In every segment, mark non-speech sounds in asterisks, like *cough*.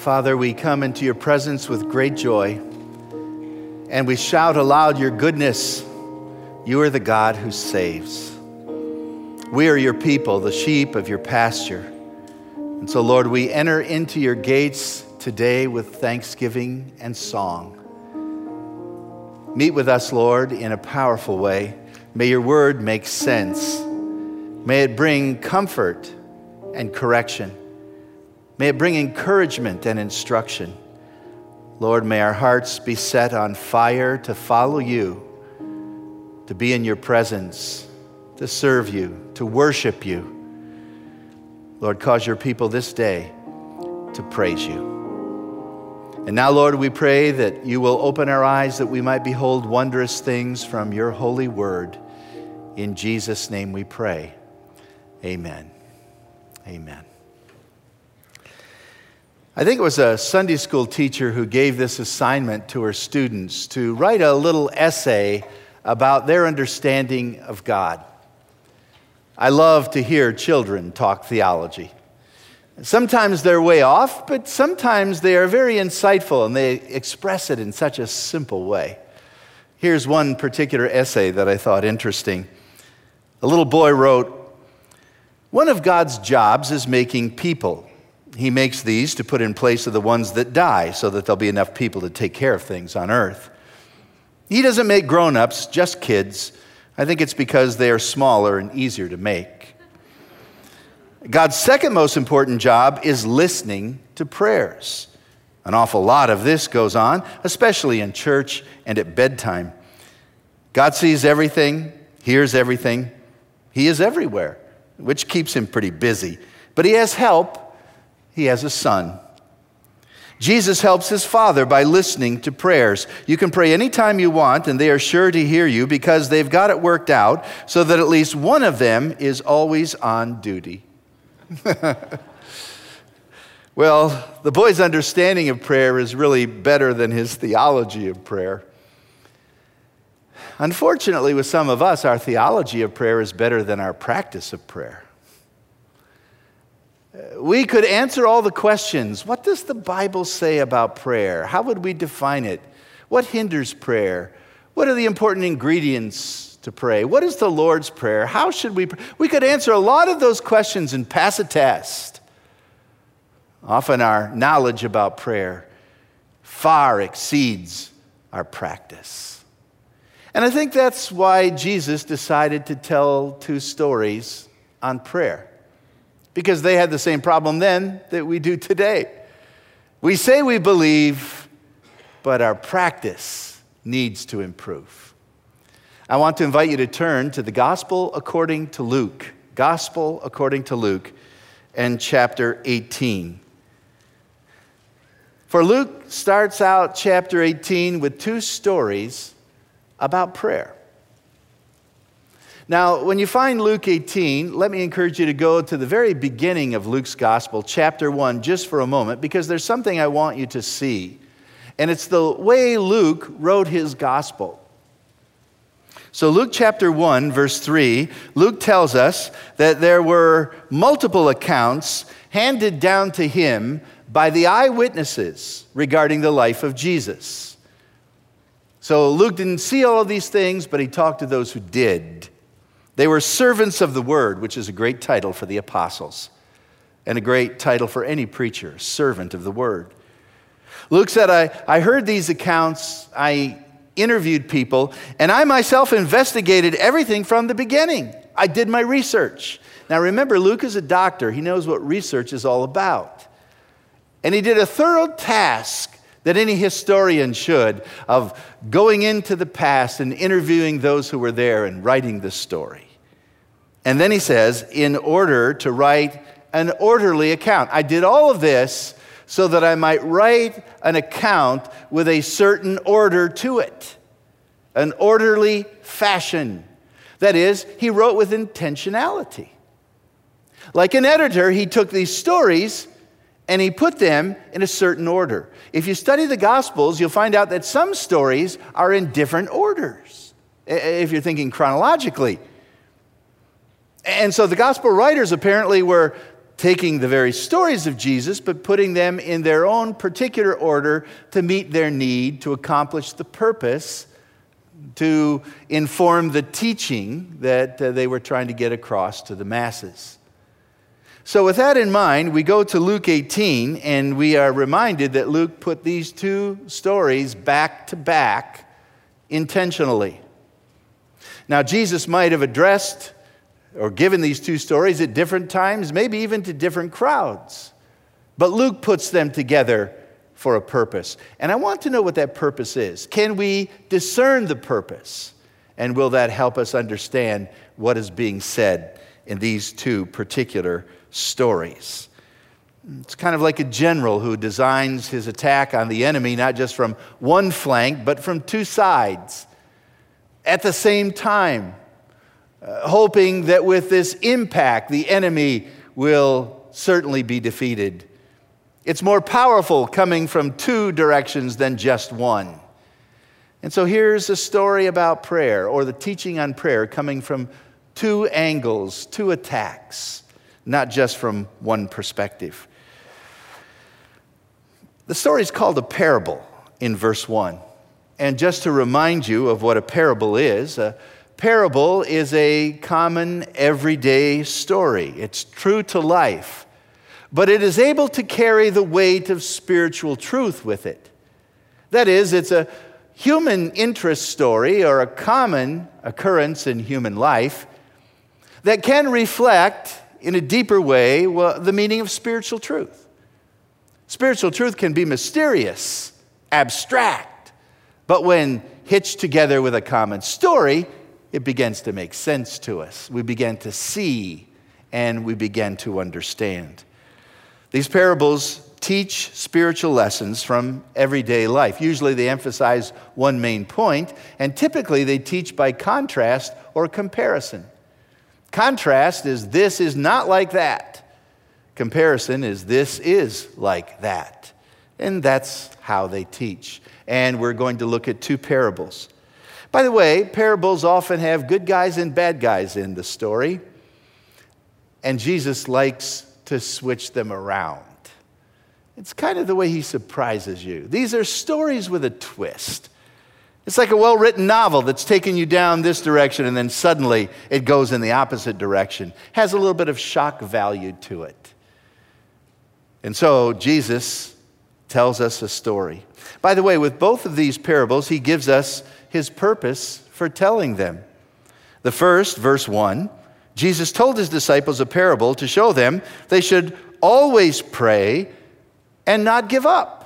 Father, we come into your presence with great joy and we shout aloud your goodness. You are the God who saves. We are your people, the sheep of your pasture. And so, Lord, we enter into your gates today with thanksgiving and song. Meet with us, Lord, in a powerful way. May your word make sense. May it bring comfort and correction. May it bring encouragement and instruction. Lord, may our hearts be set on fire to follow you, to be in your presence, to serve you, to worship you. Lord, cause your people this day to praise you. And now, Lord, we pray that you will open our eyes that we might behold wondrous things from your holy word. In Jesus' name we pray. Amen. Amen. I think it was a Sunday school teacher who gave this assignment to her students to write a little essay about their understanding of God. I love to hear children talk theology. Sometimes they're way off, but sometimes they are very insightful and they express it in such a simple way. Here's one particular essay that I thought interesting. A little boy wrote One of God's jobs is making people. He makes these to put in place of the ones that die so that there'll be enough people to take care of things on earth. He doesn't make grown ups, just kids. I think it's because they are smaller and easier to make. God's second most important job is listening to prayers. An awful lot of this goes on, especially in church and at bedtime. God sees everything, hears everything. He is everywhere, which keeps him pretty busy. But he has help. He has a son. Jesus helps his Father by listening to prayers. You can pray anytime you want, and they are sure to hear you because they've got it worked out so that at least one of them is always on duty. *laughs* well, the boy's understanding of prayer is really better than his theology of prayer. Unfortunately, with some of us, our theology of prayer is better than our practice of prayer. We could answer all the questions. What does the Bible say about prayer? How would we define it? What hinders prayer? What are the important ingredients to pray? What is the Lord's Prayer? How should we pray? We could answer a lot of those questions and pass a test. Often our knowledge about prayer far exceeds our practice. And I think that's why Jesus decided to tell two stories on prayer. Because they had the same problem then that we do today. We say we believe, but our practice needs to improve. I want to invite you to turn to the Gospel according to Luke. Gospel according to Luke and chapter 18. For Luke starts out chapter 18 with two stories about prayer. Now, when you find Luke 18, let me encourage you to go to the very beginning of Luke's gospel, chapter 1, just for a moment, because there's something I want you to see. And it's the way Luke wrote his gospel. So, Luke chapter 1, verse 3, Luke tells us that there were multiple accounts handed down to him by the eyewitnesses regarding the life of Jesus. So, Luke didn't see all of these things, but he talked to those who did. They were servants of the word, which is a great title for the apostles and a great title for any preacher, servant of the word. Luke said, I, I heard these accounts. I interviewed people, and I myself investigated everything from the beginning. I did my research. Now remember, Luke is a doctor, he knows what research is all about. And he did a thorough task that any historian should of going into the past and interviewing those who were there and writing the story. And then he says, in order to write an orderly account. I did all of this so that I might write an account with a certain order to it, an orderly fashion. That is, he wrote with intentionality. Like an editor, he took these stories and he put them in a certain order. If you study the Gospels, you'll find out that some stories are in different orders, if you're thinking chronologically. And so the Gospel writers apparently were taking the very stories of Jesus, but putting them in their own particular order to meet their need, to accomplish the purpose, to inform the teaching that uh, they were trying to get across to the masses. So, with that in mind, we go to Luke 18 and we are reminded that Luke put these two stories back to back intentionally. Now, Jesus might have addressed or given these two stories at different times, maybe even to different crowds. But Luke puts them together for a purpose. And I want to know what that purpose is. Can we discern the purpose? And will that help us understand what is being said in these two particular stories? It's kind of like a general who designs his attack on the enemy not just from one flank, but from two sides at the same time uh, hoping that with this impact, the enemy will certainly be defeated. It's more powerful coming from two directions than just one. And so here's a story about prayer, or the teaching on prayer, coming from two angles, two attacks, not just from one perspective. The story is called a parable in verse 1. And just to remind you of what a parable is, a parable is a common everyday story. It's true to life, but it is able to carry the weight of spiritual truth with it. That is, it's a human interest story or a common occurrence in human life that can reflect in a deeper way the meaning of spiritual truth. Spiritual truth can be mysterious, abstract, but when hitched together with a common story, it begins to make sense to us. We begin to see and we begin to understand. These parables teach spiritual lessons from everyday life. Usually they emphasize one main point, and typically they teach by contrast or comparison. Contrast is this is not like that. Comparison is this is like that. And that's how they teach. And we're going to look at two parables. By the way, parables often have good guys and bad guys in the story, and Jesus likes to switch them around. It's kind of the way he surprises you. These are stories with a twist. It's like a well written novel that's taken you down this direction and then suddenly it goes in the opposite direction. Has a little bit of shock value to it. And so Jesus tells us a story. By the way, with both of these parables, he gives us his purpose for telling them. The first, verse 1, Jesus told his disciples a parable to show them they should always pray and not give up.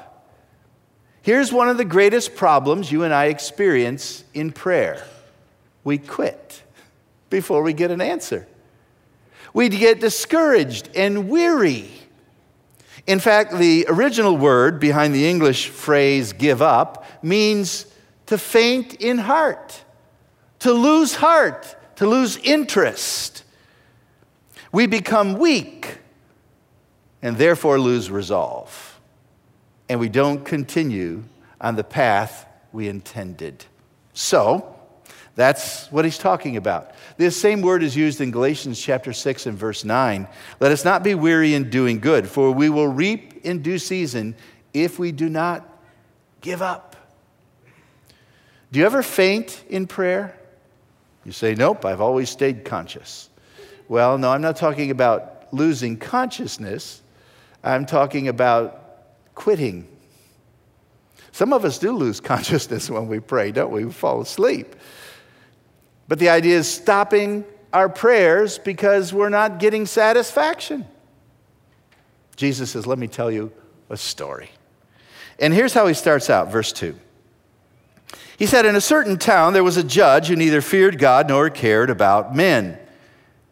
Here's one of the greatest problems you and I experience in prayer we quit before we get an answer. We get discouraged and weary. In fact, the original word behind the English phrase give up means to faint in heart, to lose heart, to lose interest. We become weak and therefore lose resolve. And we don't continue on the path we intended. So, that's what he's talking about. This same word is used in Galatians chapter 6 and verse 9. Let us not be weary in doing good, for we will reap in due season if we do not give up. Do you ever faint in prayer? You say, Nope, I've always stayed conscious. Well, no, I'm not talking about losing consciousness, I'm talking about quitting. Some of us do lose *laughs* consciousness when we pray, don't we? We fall asleep. But the idea is stopping our prayers because we're not getting satisfaction. Jesus says, Let me tell you a story. And here's how he starts out, verse 2. He said, In a certain town there was a judge who neither feared God nor cared about men.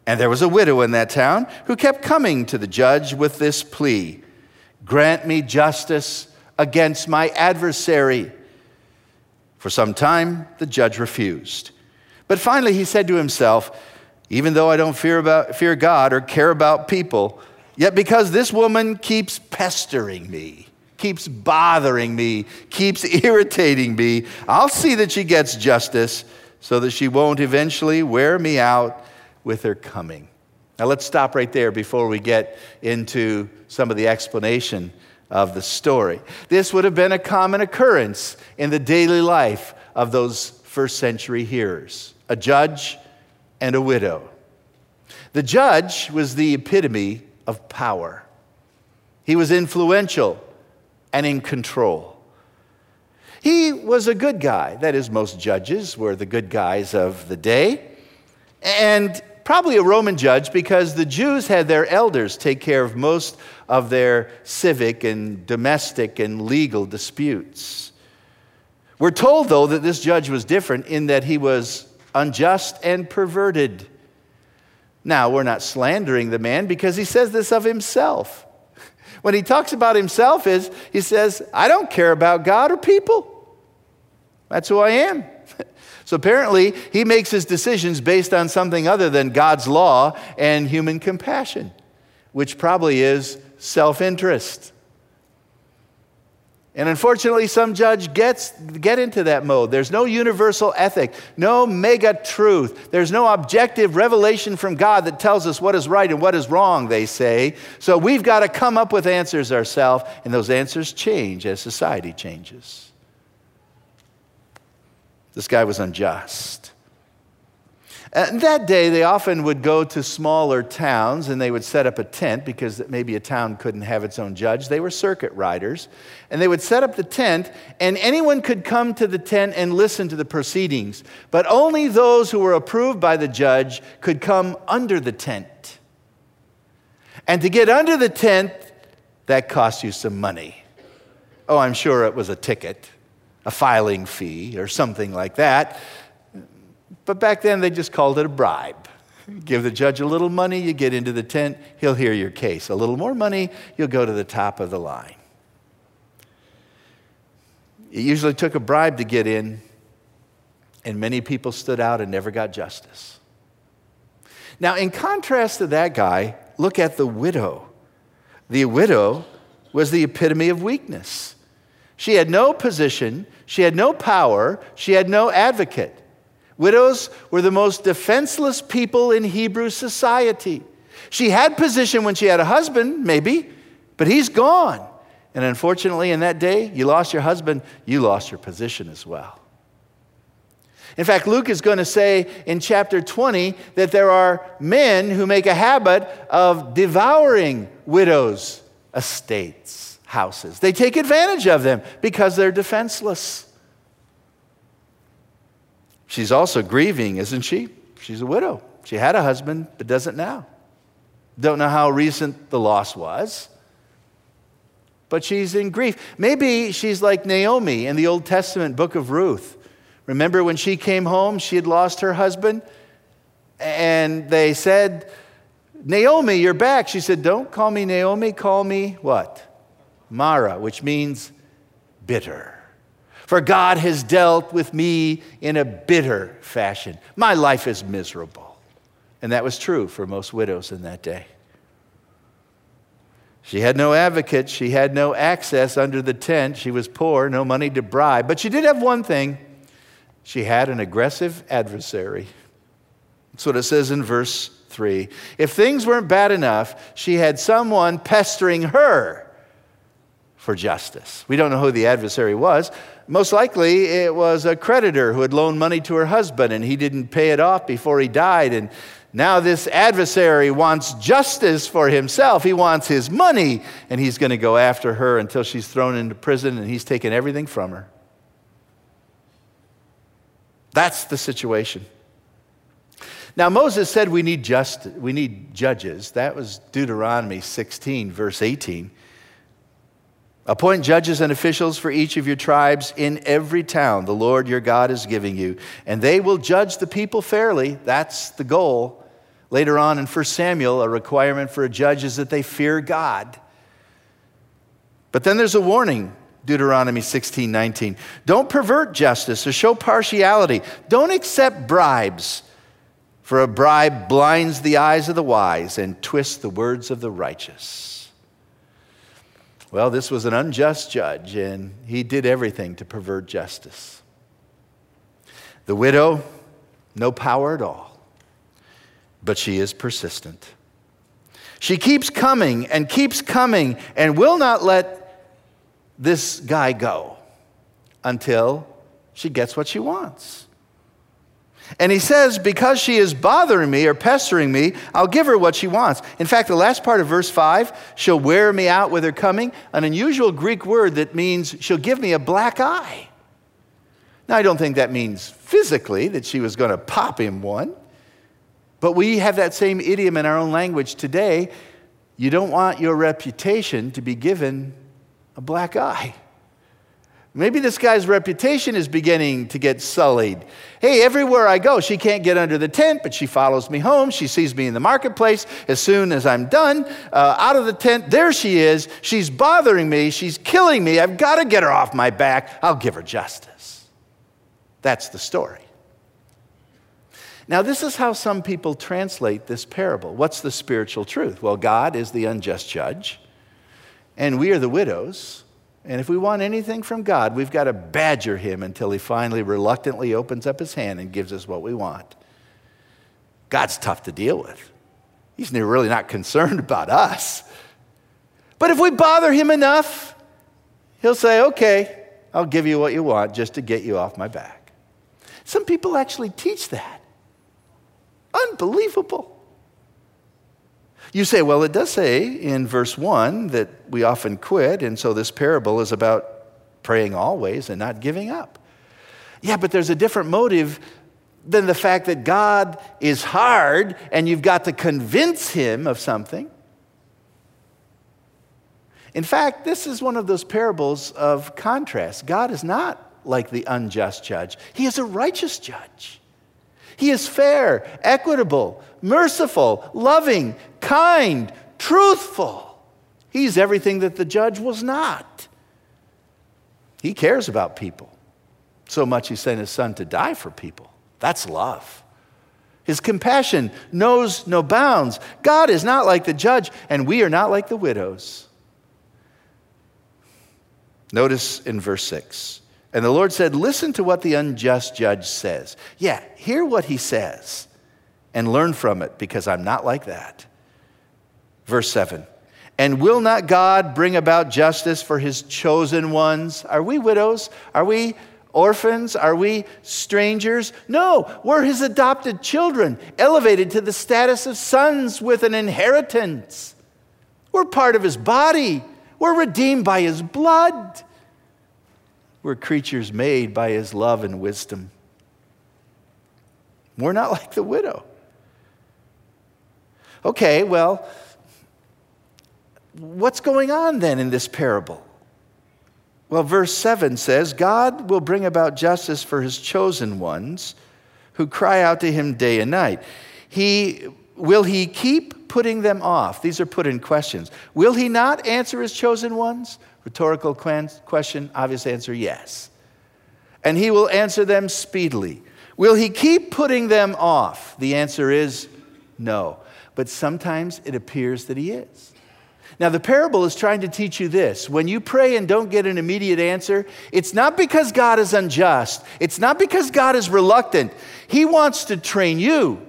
And there was a widow in that town who kept coming to the judge with this plea Grant me justice against my adversary. For some time, the judge refused. But finally, he said to himself, Even though I don't fear, about, fear God or care about people, yet because this woman keeps pestering me, keeps bothering me, keeps *laughs* irritating me. I'll see that she gets justice so that she won't eventually wear me out with her coming. Now let's stop right there before we get into some of the explanation of the story. This would have been a common occurrence in the daily life of those first century hearers a judge and a widow. The judge was the epitome of power, he was influential and in control. He was a good guy. That is, most judges were the good guys of the day. And probably a Roman judge because the Jews had their elders take care of most of their civic and domestic and legal disputes. We're told, though, that this judge was different in that he was unjust and perverted. Now, we're not slandering the man because he says this of himself. When he talks about himself is he says, I don't care about God or people. That's who I am. *laughs* So apparently, he makes his decisions based on something other than God's law and human compassion, which probably is self interest. And unfortunately, some judge gets get into that mode. There's no universal ethic, no mega truth. There's no objective revelation from God that tells us what is right and what is wrong, they say. So we've got to come up with answers ourselves, and those answers change as society changes. This guy was unjust. And that day, they often would go to smaller towns and they would set up a tent because maybe a town couldn't have its own judge. They were circuit riders. And they would set up the tent, and anyone could come to the tent and listen to the proceedings. But only those who were approved by the judge could come under the tent. And to get under the tent, that cost you some money. Oh, I'm sure it was a ticket, a filing fee, or something like that. But back then, they just called it a bribe. Give the judge a little money, you get into the tent, he'll hear your case. A little more money, you'll go to the top of the line. It usually took a bribe to get in, and many people stood out and never got justice. Now, in contrast to that guy, look at the widow. The widow was the epitome of weakness. She had no position, she had no power, she had no advocate. Widows were the most defenseless people in Hebrew society. She had position when she had a husband, maybe, but he's gone. And unfortunately, in that day, you lost your husband, you lost your position as well. In fact, Luke is going to say in chapter 20 that there are men who make a habit of devouring widows' estates, houses. They take advantage of them because they're defenseless. She's also grieving, isn't she? She's a widow. She had a husband, but doesn't now. Don't know how recent the loss was, but she's in grief. Maybe she's like Naomi in the Old Testament book of Ruth. Remember when she came home, she had lost her husband, and they said, Naomi, you're back. She said, Don't call me Naomi, call me what? Mara, which means bitter. For God has dealt with me in a bitter fashion. My life is miserable. And that was true for most widows in that day. She had no advocate. She had no access under the tent. She was poor, no money to bribe. But she did have one thing she had an aggressive adversary. That's what it says in verse 3. If things weren't bad enough, she had someone pestering her for justice. We don't know who the adversary was, most likely, it was a creditor who had loaned money to her husband and he didn't pay it off before he died. And now this adversary wants justice for himself. He wants his money, and he's going to go after her until she's thrown into prison and he's taken everything from her. That's the situation. Now, Moses said we need, just, we need judges. That was Deuteronomy 16, verse 18. Appoint judges and officials for each of your tribes in every town the Lord your God is giving you, and they will judge the people fairly. That's the goal. Later on in 1 Samuel, a requirement for a judge is that they fear God. But then there's a warning Deuteronomy 16 19. Don't pervert justice or show partiality. Don't accept bribes, for a bribe blinds the eyes of the wise and twists the words of the righteous. Well, this was an unjust judge, and he did everything to pervert justice. The widow, no power at all, but she is persistent. She keeps coming and keeps coming and will not let this guy go until she gets what she wants. And he says, Because she is bothering me or pestering me, I'll give her what she wants. In fact, the last part of verse 5, she'll wear me out with her coming, an unusual Greek word that means she'll give me a black eye. Now, I don't think that means physically that she was going to pop him one, but we have that same idiom in our own language today. You don't want your reputation to be given a black eye. Maybe this guy's reputation is beginning to get sullied. Hey, everywhere I go, she can't get under the tent, but she follows me home. She sees me in the marketplace. As soon as I'm done, uh, out of the tent, there she is. She's bothering me. She's killing me. I've got to get her off my back. I'll give her justice. That's the story. Now, this is how some people translate this parable. What's the spiritual truth? Well, God is the unjust judge, and we are the widows and if we want anything from God, we've got to badger him until he finally reluctantly opens up his hand and gives us what we want. God's tough to deal with. He's really not concerned *laughs* about us. But if we bother him enough, he'll say, okay, I'll give you what you want just to get you off my back. Some people actually teach that. Unbelievable. You say, well, it does say in verse 1 that we often quit, and so this parable is about praying always and not giving up. Yeah, but there's a different motive than the fact that God is hard and you've got to convince him of something. In fact, this is one of those parables of contrast. God is not like the unjust judge, He is a righteous judge. He is fair, equitable, merciful, loving, kind, truthful. He's everything that the judge was not. He cares about people. So much he sent his son to die for people. That's love. His compassion knows no bounds. God is not like the judge, and we are not like the widows. Notice in verse 6 and the Lord said, Listen to what the unjust judge says. Yeah, hear what he says and learn from it because I'm not like that. Verse 7 And will not God bring about justice for his chosen ones? Are we widows? Are we orphans? Are we strangers? No, we're his adopted children, elevated to the status of sons with an inheritance. We're part of his body, we're redeemed by his blood. We're creatures made by his love and wisdom. We're not like the widow. Okay, well, what's going on then in this parable? Well, verse 7 says, God will bring about justice for his chosen ones who cry out to him day and night. He, will he keep putting them off? These are put in questions. Will he not answer his chosen ones? Rhetorical question, obvious answer yes. And he will answer them speedily. Will he keep putting them off? The answer is no. But sometimes it appears that he is. Now, the parable is trying to teach you this. When you pray and don't get an immediate answer, it's not because God is unjust, it's not because God is reluctant. He wants to train you,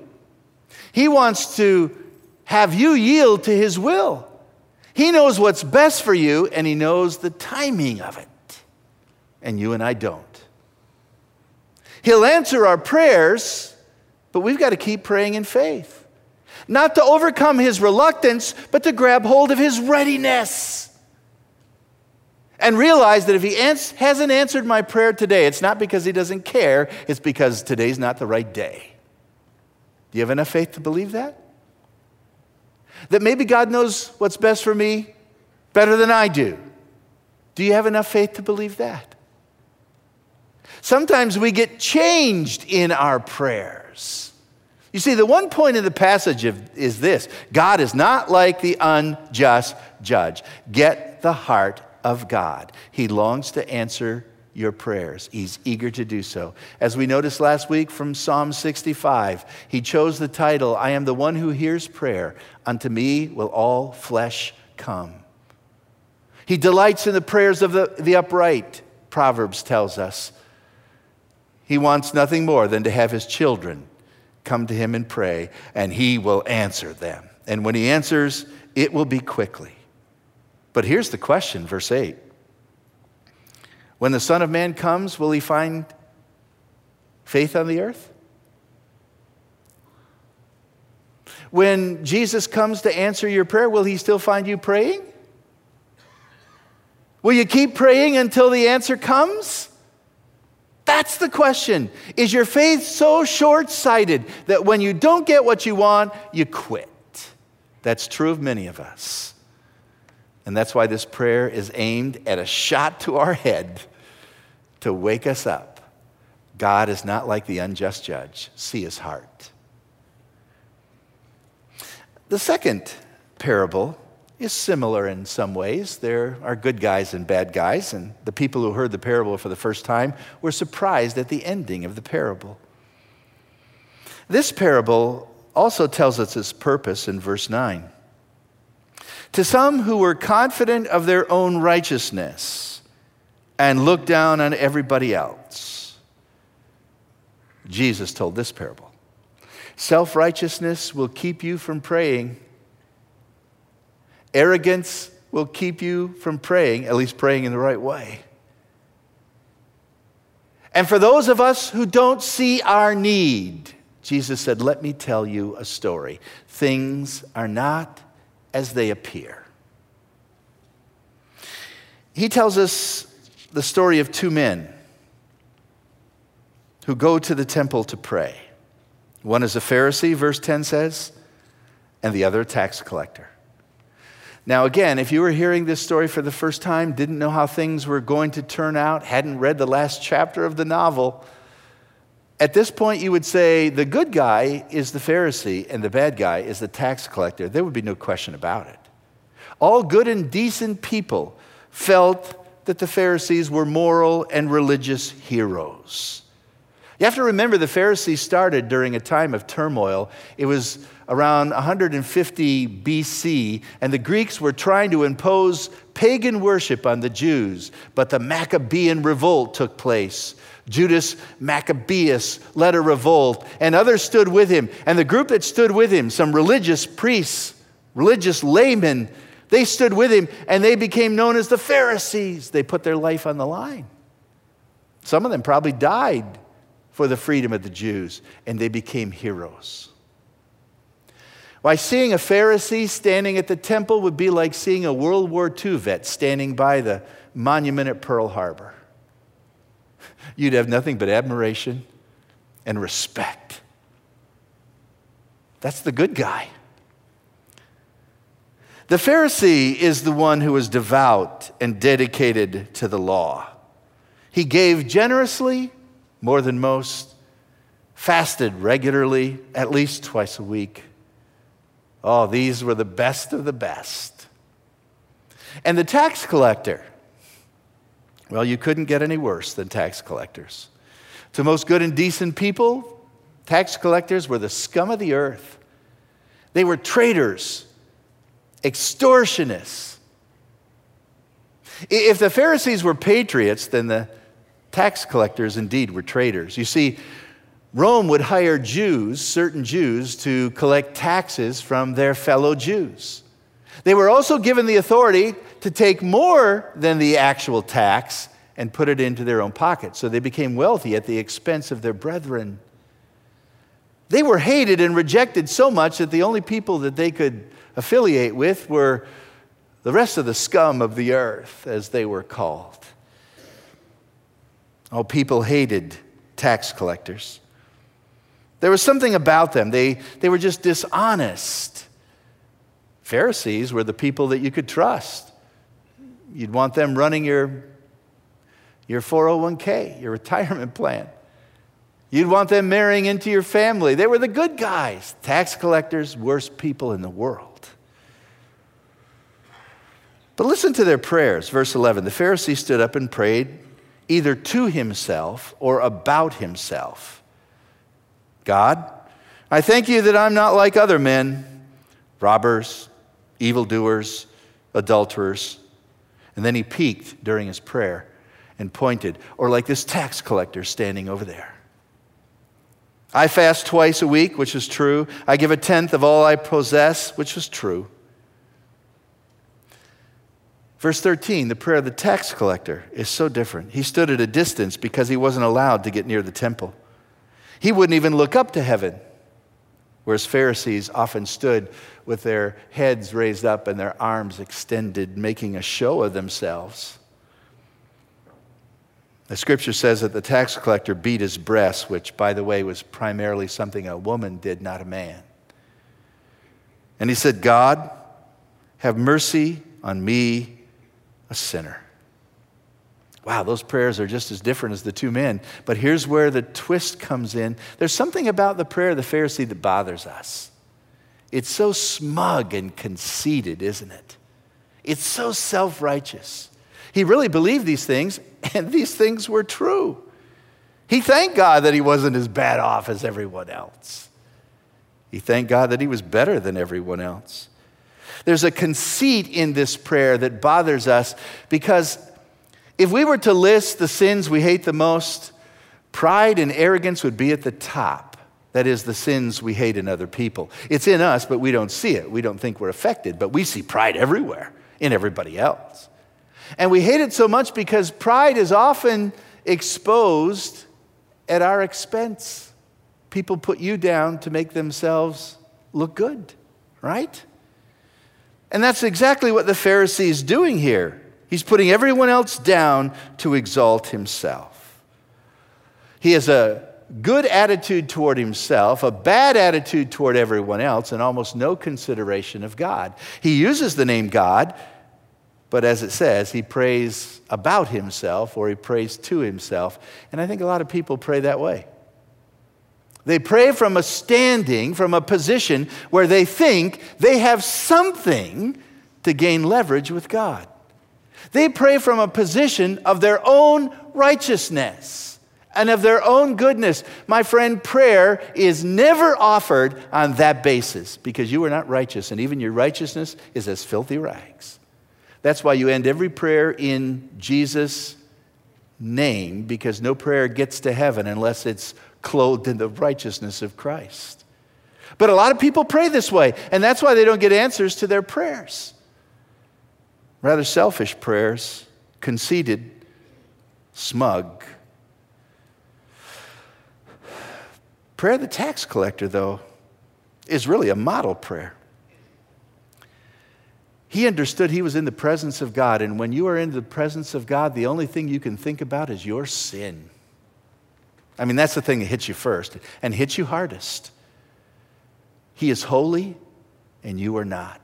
He wants to have you yield to His will. He knows what's best for you and He knows the timing of it. And you and I don't. He'll answer our prayers, but we've got to keep praying in faith. Not to overcome His reluctance, but to grab hold of His readiness. And realize that if He ans- hasn't answered my prayer today, it's not because He doesn't care, it's because today's not the right day. Do you have enough faith to believe that? That maybe God knows what's best for me better than I do. Do you have enough faith to believe that? Sometimes we get changed in our prayers. You see, the one point in the passage is this God is not like the unjust judge. Get the heart of God. He longs to answer your prayers. He's eager to do so. As we noticed last week from Psalm 65, he chose the title, I am the one who hears prayer. Unto me will all flesh come. He delights in the prayers of the, the upright, Proverbs tells us. He wants nothing more than to have his children come to him and pray, and he will answer them. And when he answers, it will be quickly. But here's the question, verse 8 When the Son of Man comes, will he find faith on the earth? When Jesus comes to answer your prayer, will he still find you praying? Will you keep praying until the answer comes? That's the question. Is your faith so short sighted that when you don't get what you want, you quit? That's true of many of us. And that's why this prayer is aimed at a shot to our head to wake us up. God is not like the unjust judge. See his heart. The second parable is similar in some ways. There are good guys and bad guys, and the people who heard the parable for the first time were surprised at the ending of the parable. This parable also tells us its purpose in verse 9. To some who were confident of their own righteousness and looked down on everybody else, Jesus told this parable Self righteousness will keep you from praying Arrogance will keep you from praying, at least praying in the right way. And for those of us who don't see our need, Jesus said, Let me tell you a story. Things are not as they appear. He tells us the story of two men who go to the temple to pray. One is a Pharisee, verse 10 says, and the other a tax collector. Now, again, if you were hearing this story for the first time, didn't know how things were going to turn out, hadn't read the last chapter of the novel, at this point you would say the good guy is the Pharisee and the bad guy is the tax collector. There would be no question about it. All good and decent people felt that the Pharisees were moral and religious heroes. You have to remember the Pharisees started during a time of turmoil. It was around 150 BC, and the Greeks were trying to impose pagan worship on the Jews, but the Maccabean revolt took place. Judas Maccabeus led a revolt, and others stood with him. And the group that stood with him, some religious priests, religious laymen, they stood with him and they became known as the Pharisees. They put their life on the line. Some of them probably died for the freedom of the Jews, and they became heroes. Why, seeing a Pharisee standing at the temple would be like seeing a World War II vet standing by the monument at Pearl Harbor. You'd have nothing but admiration and respect. That's the good guy. The Pharisee is the one who is devout and dedicated to the law. He gave generously, more than most, fasted regularly, at least twice a week Oh, these were the best of the best. And the tax collector, well, you couldn't get any worse than tax collectors. To most good and decent people, tax collectors were the scum of the earth. They were traitors, extortionists. If the Pharisees were patriots, then the tax collectors indeed were traitors. You see, Rome would hire Jews, certain Jews, to collect taxes from their fellow Jews. They were also given the authority to take more than the actual tax and put it into their own pocket. So they became wealthy at the expense of their brethren. They were hated and rejected so much that the only people that they could affiliate with were the rest of the scum of the earth, as they were called. Oh, people hated tax collectors. There was something about them. They, they were just dishonest. Pharisees were the people that you could trust. You'd want them running your, your 401k, your retirement plan. You'd want them marrying into your family. They were the good guys. Tax collectors, worst people in the world. But listen to their prayers. Verse 11 The Pharisee stood up and prayed either to himself or about himself. God, I thank you that I'm not like other men, robbers, evildoers, adulterers. And then he peeked during his prayer and pointed, or like this tax collector standing over there. I fast twice a week, which is true. I give a tenth of all I possess, which is true. Verse 13, the prayer of the tax collector is so different. He stood at a distance because he wasn't allowed to get near the temple. He wouldn't even look up to heaven, whereas Pharisees often stood with their heads raised up and their arms extended, making a show of themselves. The scripture says that the tax collector beat his breast, which, by the way, was primarily something a woman did, not a man. And he said, God, have mercy on me, a sinner. Wow, those prayers are just as different as the two men. But here's where the twist comes in. There's something about the prayer of the Pharisee that bothers us. It's so smug and conceited, isn't it? It's so self righteous. He really believed these things, *laughs* and these things were true. He thanked God that he wasn't as bad off as everyone else. He thanked God that he was better than everyone else. There's a conceit in this prayer that bothers us because if we were to list the sins we hate the most, pride and arrogance would be at the top. That is, the sins we hate in other people. It's in us, but we don't see it. We don't think we're affected, but we see pride everywhere in everybody else. And we hate it so much because pride is often exposed at our expense. People put you down to make themselves look good, right? And that's exactly what the Pharisee is doing here. He's putting everyone else down to exalt himself. He has a good attitude toward himself, a bad attitude toward everyone else, and almost no consideration of God. He uses the name God but as it says, he prays about himself or he prays to himself. And I think a lot of people pray that way. They pray from a standing, from a position where they think they have something to gain leverage with God. They pray from a position of their own righteousness and of their own goodness. My friend, prayer is never offered on that basis because you are not righteous, and even your righteousness is as filthy rags. That's why you end every prayer in Jesus' name, because no prayer gets to heaven unless it's clothed in the righteousness of Christ. But a lot of people pray this way, and that's why they don't get answers to their prayers. Rather selfish prayers, conceited, smug. Prayer of the tax collector, though, is really a model prayer. He understood he was in the presence of God, and when you are in the presence of God, the only thing you can think about is your sin. I mean, that's the thing that hits you first and hits you hardest. He is holy, and you are not.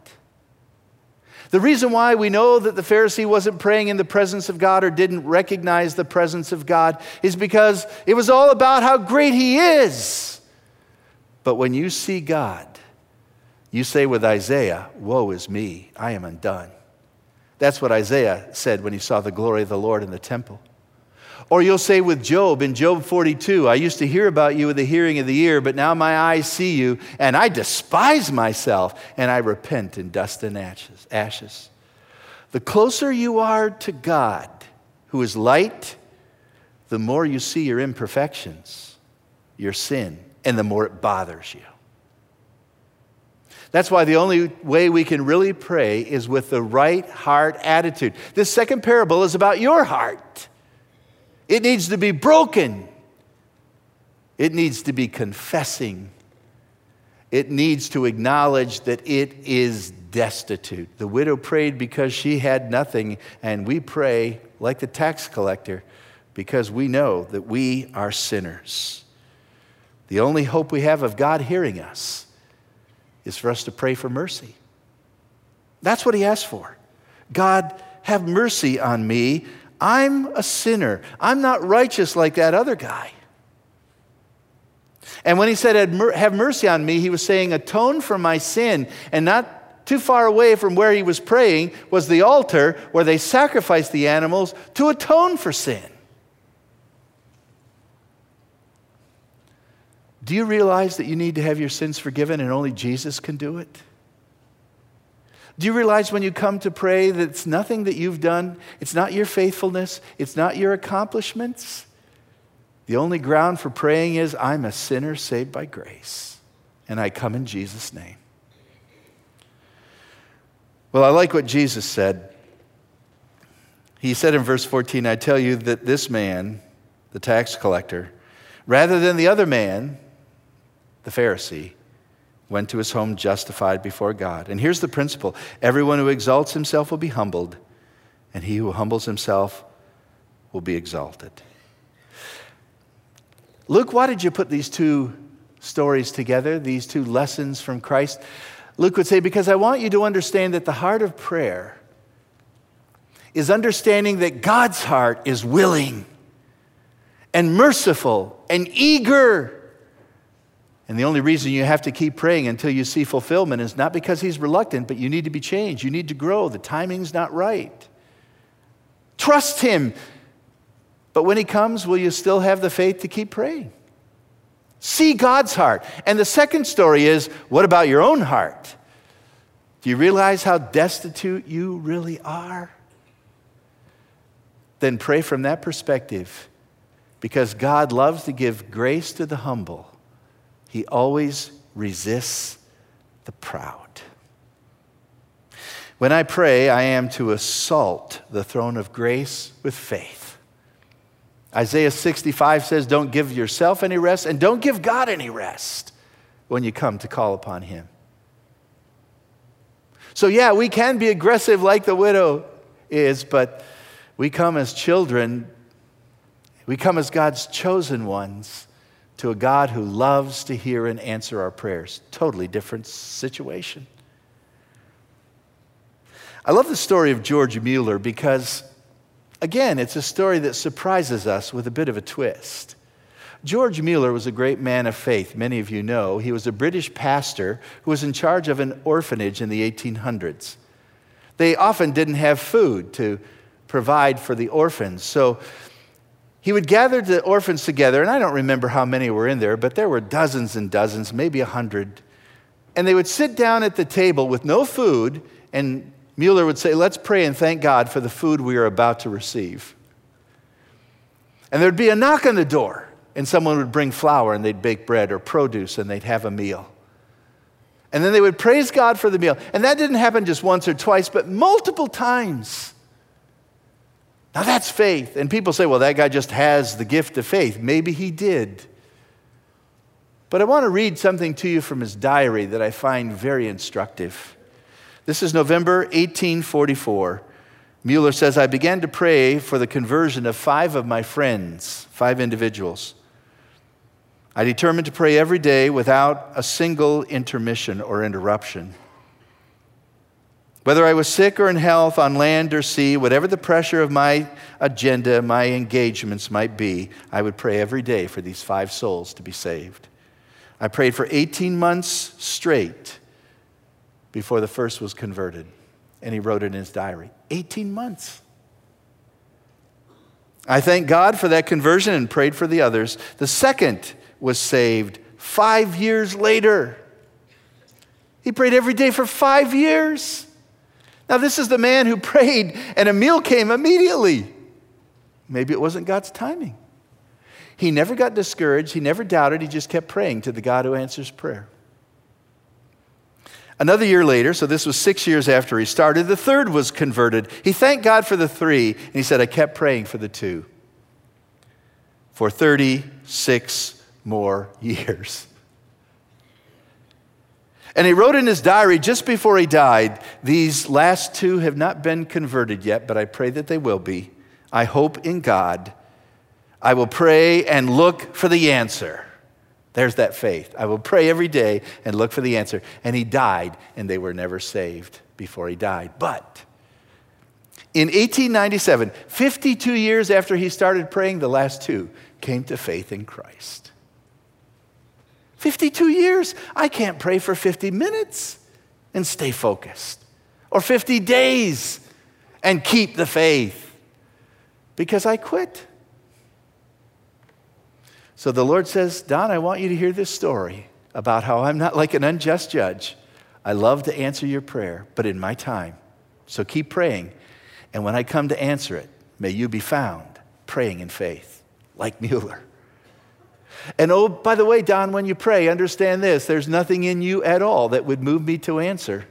The reason why we know that the Pharisee wasn't praying in the presence of God or didn't recognize the presence of God is because it was all about how great He is. But when you see God, you say with Isaiah, Woe is me, I am undone. That's what Isaiah said when he saw the glory of the Lord in the temple. Or you'll say with Job in Job 42, I used to hear about you with the hearing of the ear, but now my eyes see you, and I despise myself, and I repent in dust and ashes. ashes. The closer you are to God, who is light, the more you see your imperfections, your sin, and the more it bothers you. That's why the only way we can really pray is with the right heart attitude. This second parable is about your heart. It needs to be broken, it needs to be confessing, it needs to acknowledge that it is destitute. The widow prayed because she had nothing, and we pray like the tax collector because we know that we are sinners. The only hope we have of God hearing us is for us to pray for mercy. That's what he asked for. God, have mercy on me. I'm a sinner. I'm not righteous like that other guy. And when he said, Have mercy on me, he was saying, Atone for my sin. And not too far away from where he was praying was the altar where they sacrificed the animals to atone for sin. Do you realize that you need to have your sins forgiven and only Jesus can do it? Do you realize when you come to pray that it's nothing that you've done, it's not your faithfulness, it's not your accomplishments? The only ground for praying is I'm a sinner saved by grace, and I come in Jesus' name. Well, I like what Jesus said. He said in verse 14, I tell you that this man, the tax collector, rather than the other man, the Pharisee, went to his home justified before God. And here's the principle everyone who exalts himself will be humbled, and he who humbles himself will be exalted. Luke, why did you put these two stories together, these two lessons from Christ? Luke would say, Because I want you to understand that the heart of prayer is understanding that God's heart is willing and merciful and eager and the only reason you have to keep praying until you see fulfillment is not because he's reluctant, but you need to be changed. You need to grow. The timing's not right. Trust him. But when he comes, will you still have the faith to keep praying? See God's heart. And the second story is what about your own heart? Do you realize how destitute you really are? Then pray from that perspective because God loves to give grace to the humble he always resists the proud. When I pray, I am to assault the throne of grace with faith. Isaiah 65 says, Don't give yourself any rest and don't give God any rest when you come to call upon Him. So, yeah, we can be aggressive like the widow is, but we come as children, we come as God's chosen ones to a God who loves to hear and answer our prayers. Totally different situation. I love the story of George Mueller because, again, it's a story that surprises us with a bit of a twist. George Mueller was a great man of faith, many of you know. He was a British pastor who was in charge of an orphanage in the 1800s. They often didn't have food to provide for the orphans, so he would gather the orphans together, and I don't remember how many were in there, but there were dozens and dozens, maybe a hundred. And they would sit down at the table with no food, and Mueller would say, Let's pray and thank God for the food we are about to receive. And there'd be a knock on the door, and someone would bring flour, and they'd bake bread or produce, and they'd have a meal. And then they would praise God for the meal. And that didn't happen just once or twice, but multiple times. Now that's faith. And people say, well, that guy just has the gift of faith. Maybe he did. But I want to read something to you from his diary that I find very instructive. This is November 1844. Mueller says, I began to pray for the conversion of five of my friends, five individuals. I determined to pray every day without a single intermission or interruption. Whether I was sick or in health, on land or sea, whatever the pressure of my agenda, my engagements might be, I would pray every day for these five souls to be saved. I prayed for 18 months straight before the first was converted. And he wrote it in his diary 18 months. I thank God for that conversion and prayed for the others. The second was saved five years later. He prayed every day for five years. Now, this is the man who prayed and a meal came immediately. Maybe it wasn't God's timing. He never got discouraged, he never doubted, he just kept praying to the God who answers prayer. Another year later, so this was six years after he started, the third was converted. He thanked God for the three, and he said, I kept praying for the two for 36 more *laughs* years. And he wrote in his diary just before he died These last two have not been converted yet, but I pray that they will be. I hope in God. I will pray and look for the answer. There's that faith. I will pray every day and look for the answer. And he died, and they were never saved before he died. But in 1897, 52 years after he started praying, the last two came to faith in Christ. 52 years. I can't pray for 50 minutes and stay focused, or 50 days and keep the faith because I quit. So the Lord says, Don, I want you to hear this story about how I'm not like an unjust judge. I love to answer your prayer, but in my time. So keep praying. And when I come to answer it, may you be found praying in faith, like Mueller. And oh, by the way, Don, when you pray, understand this there's nothing in you at all that would move me to answer.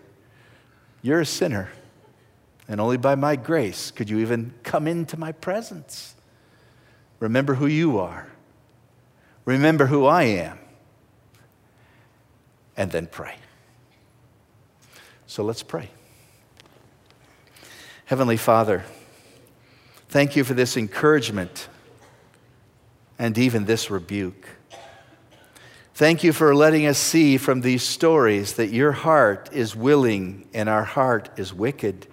You're a sinner. And only by my grace could you even come into my presence. Remember who you are. Remember who I am. And then pray. So let's pray. Heavenly Father, thank you for this encouragement and even this rebuke. Thank you for letting us see from these stories that your heart is willing and our heart is wicked.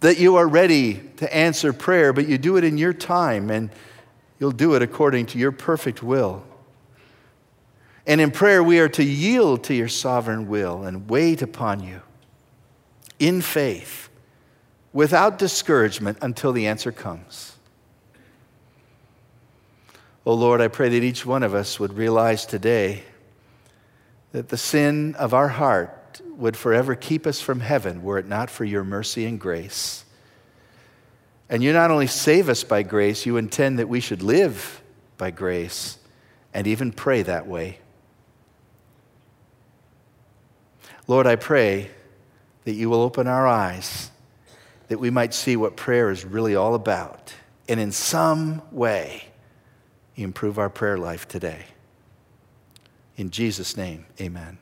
That you are ready to answer prayer, but you do it in your time and you'll do it according to your perfect will. And in prayer, we are to yield to your sovereign will and wait upon you in faith without discouragement until the answer comes. Oh Lord, I pray that each one of us would realize today that the sin of our heart would forever keep us from heaven were it not for your mercy and grace. And you not only save us by grace, you intend that we should live by grace and even pray that way. Lord, I pray that you will open our eyes that we might see what prayer is really all about. And in some way, improve our prayer life today. In Jesus' name, amen.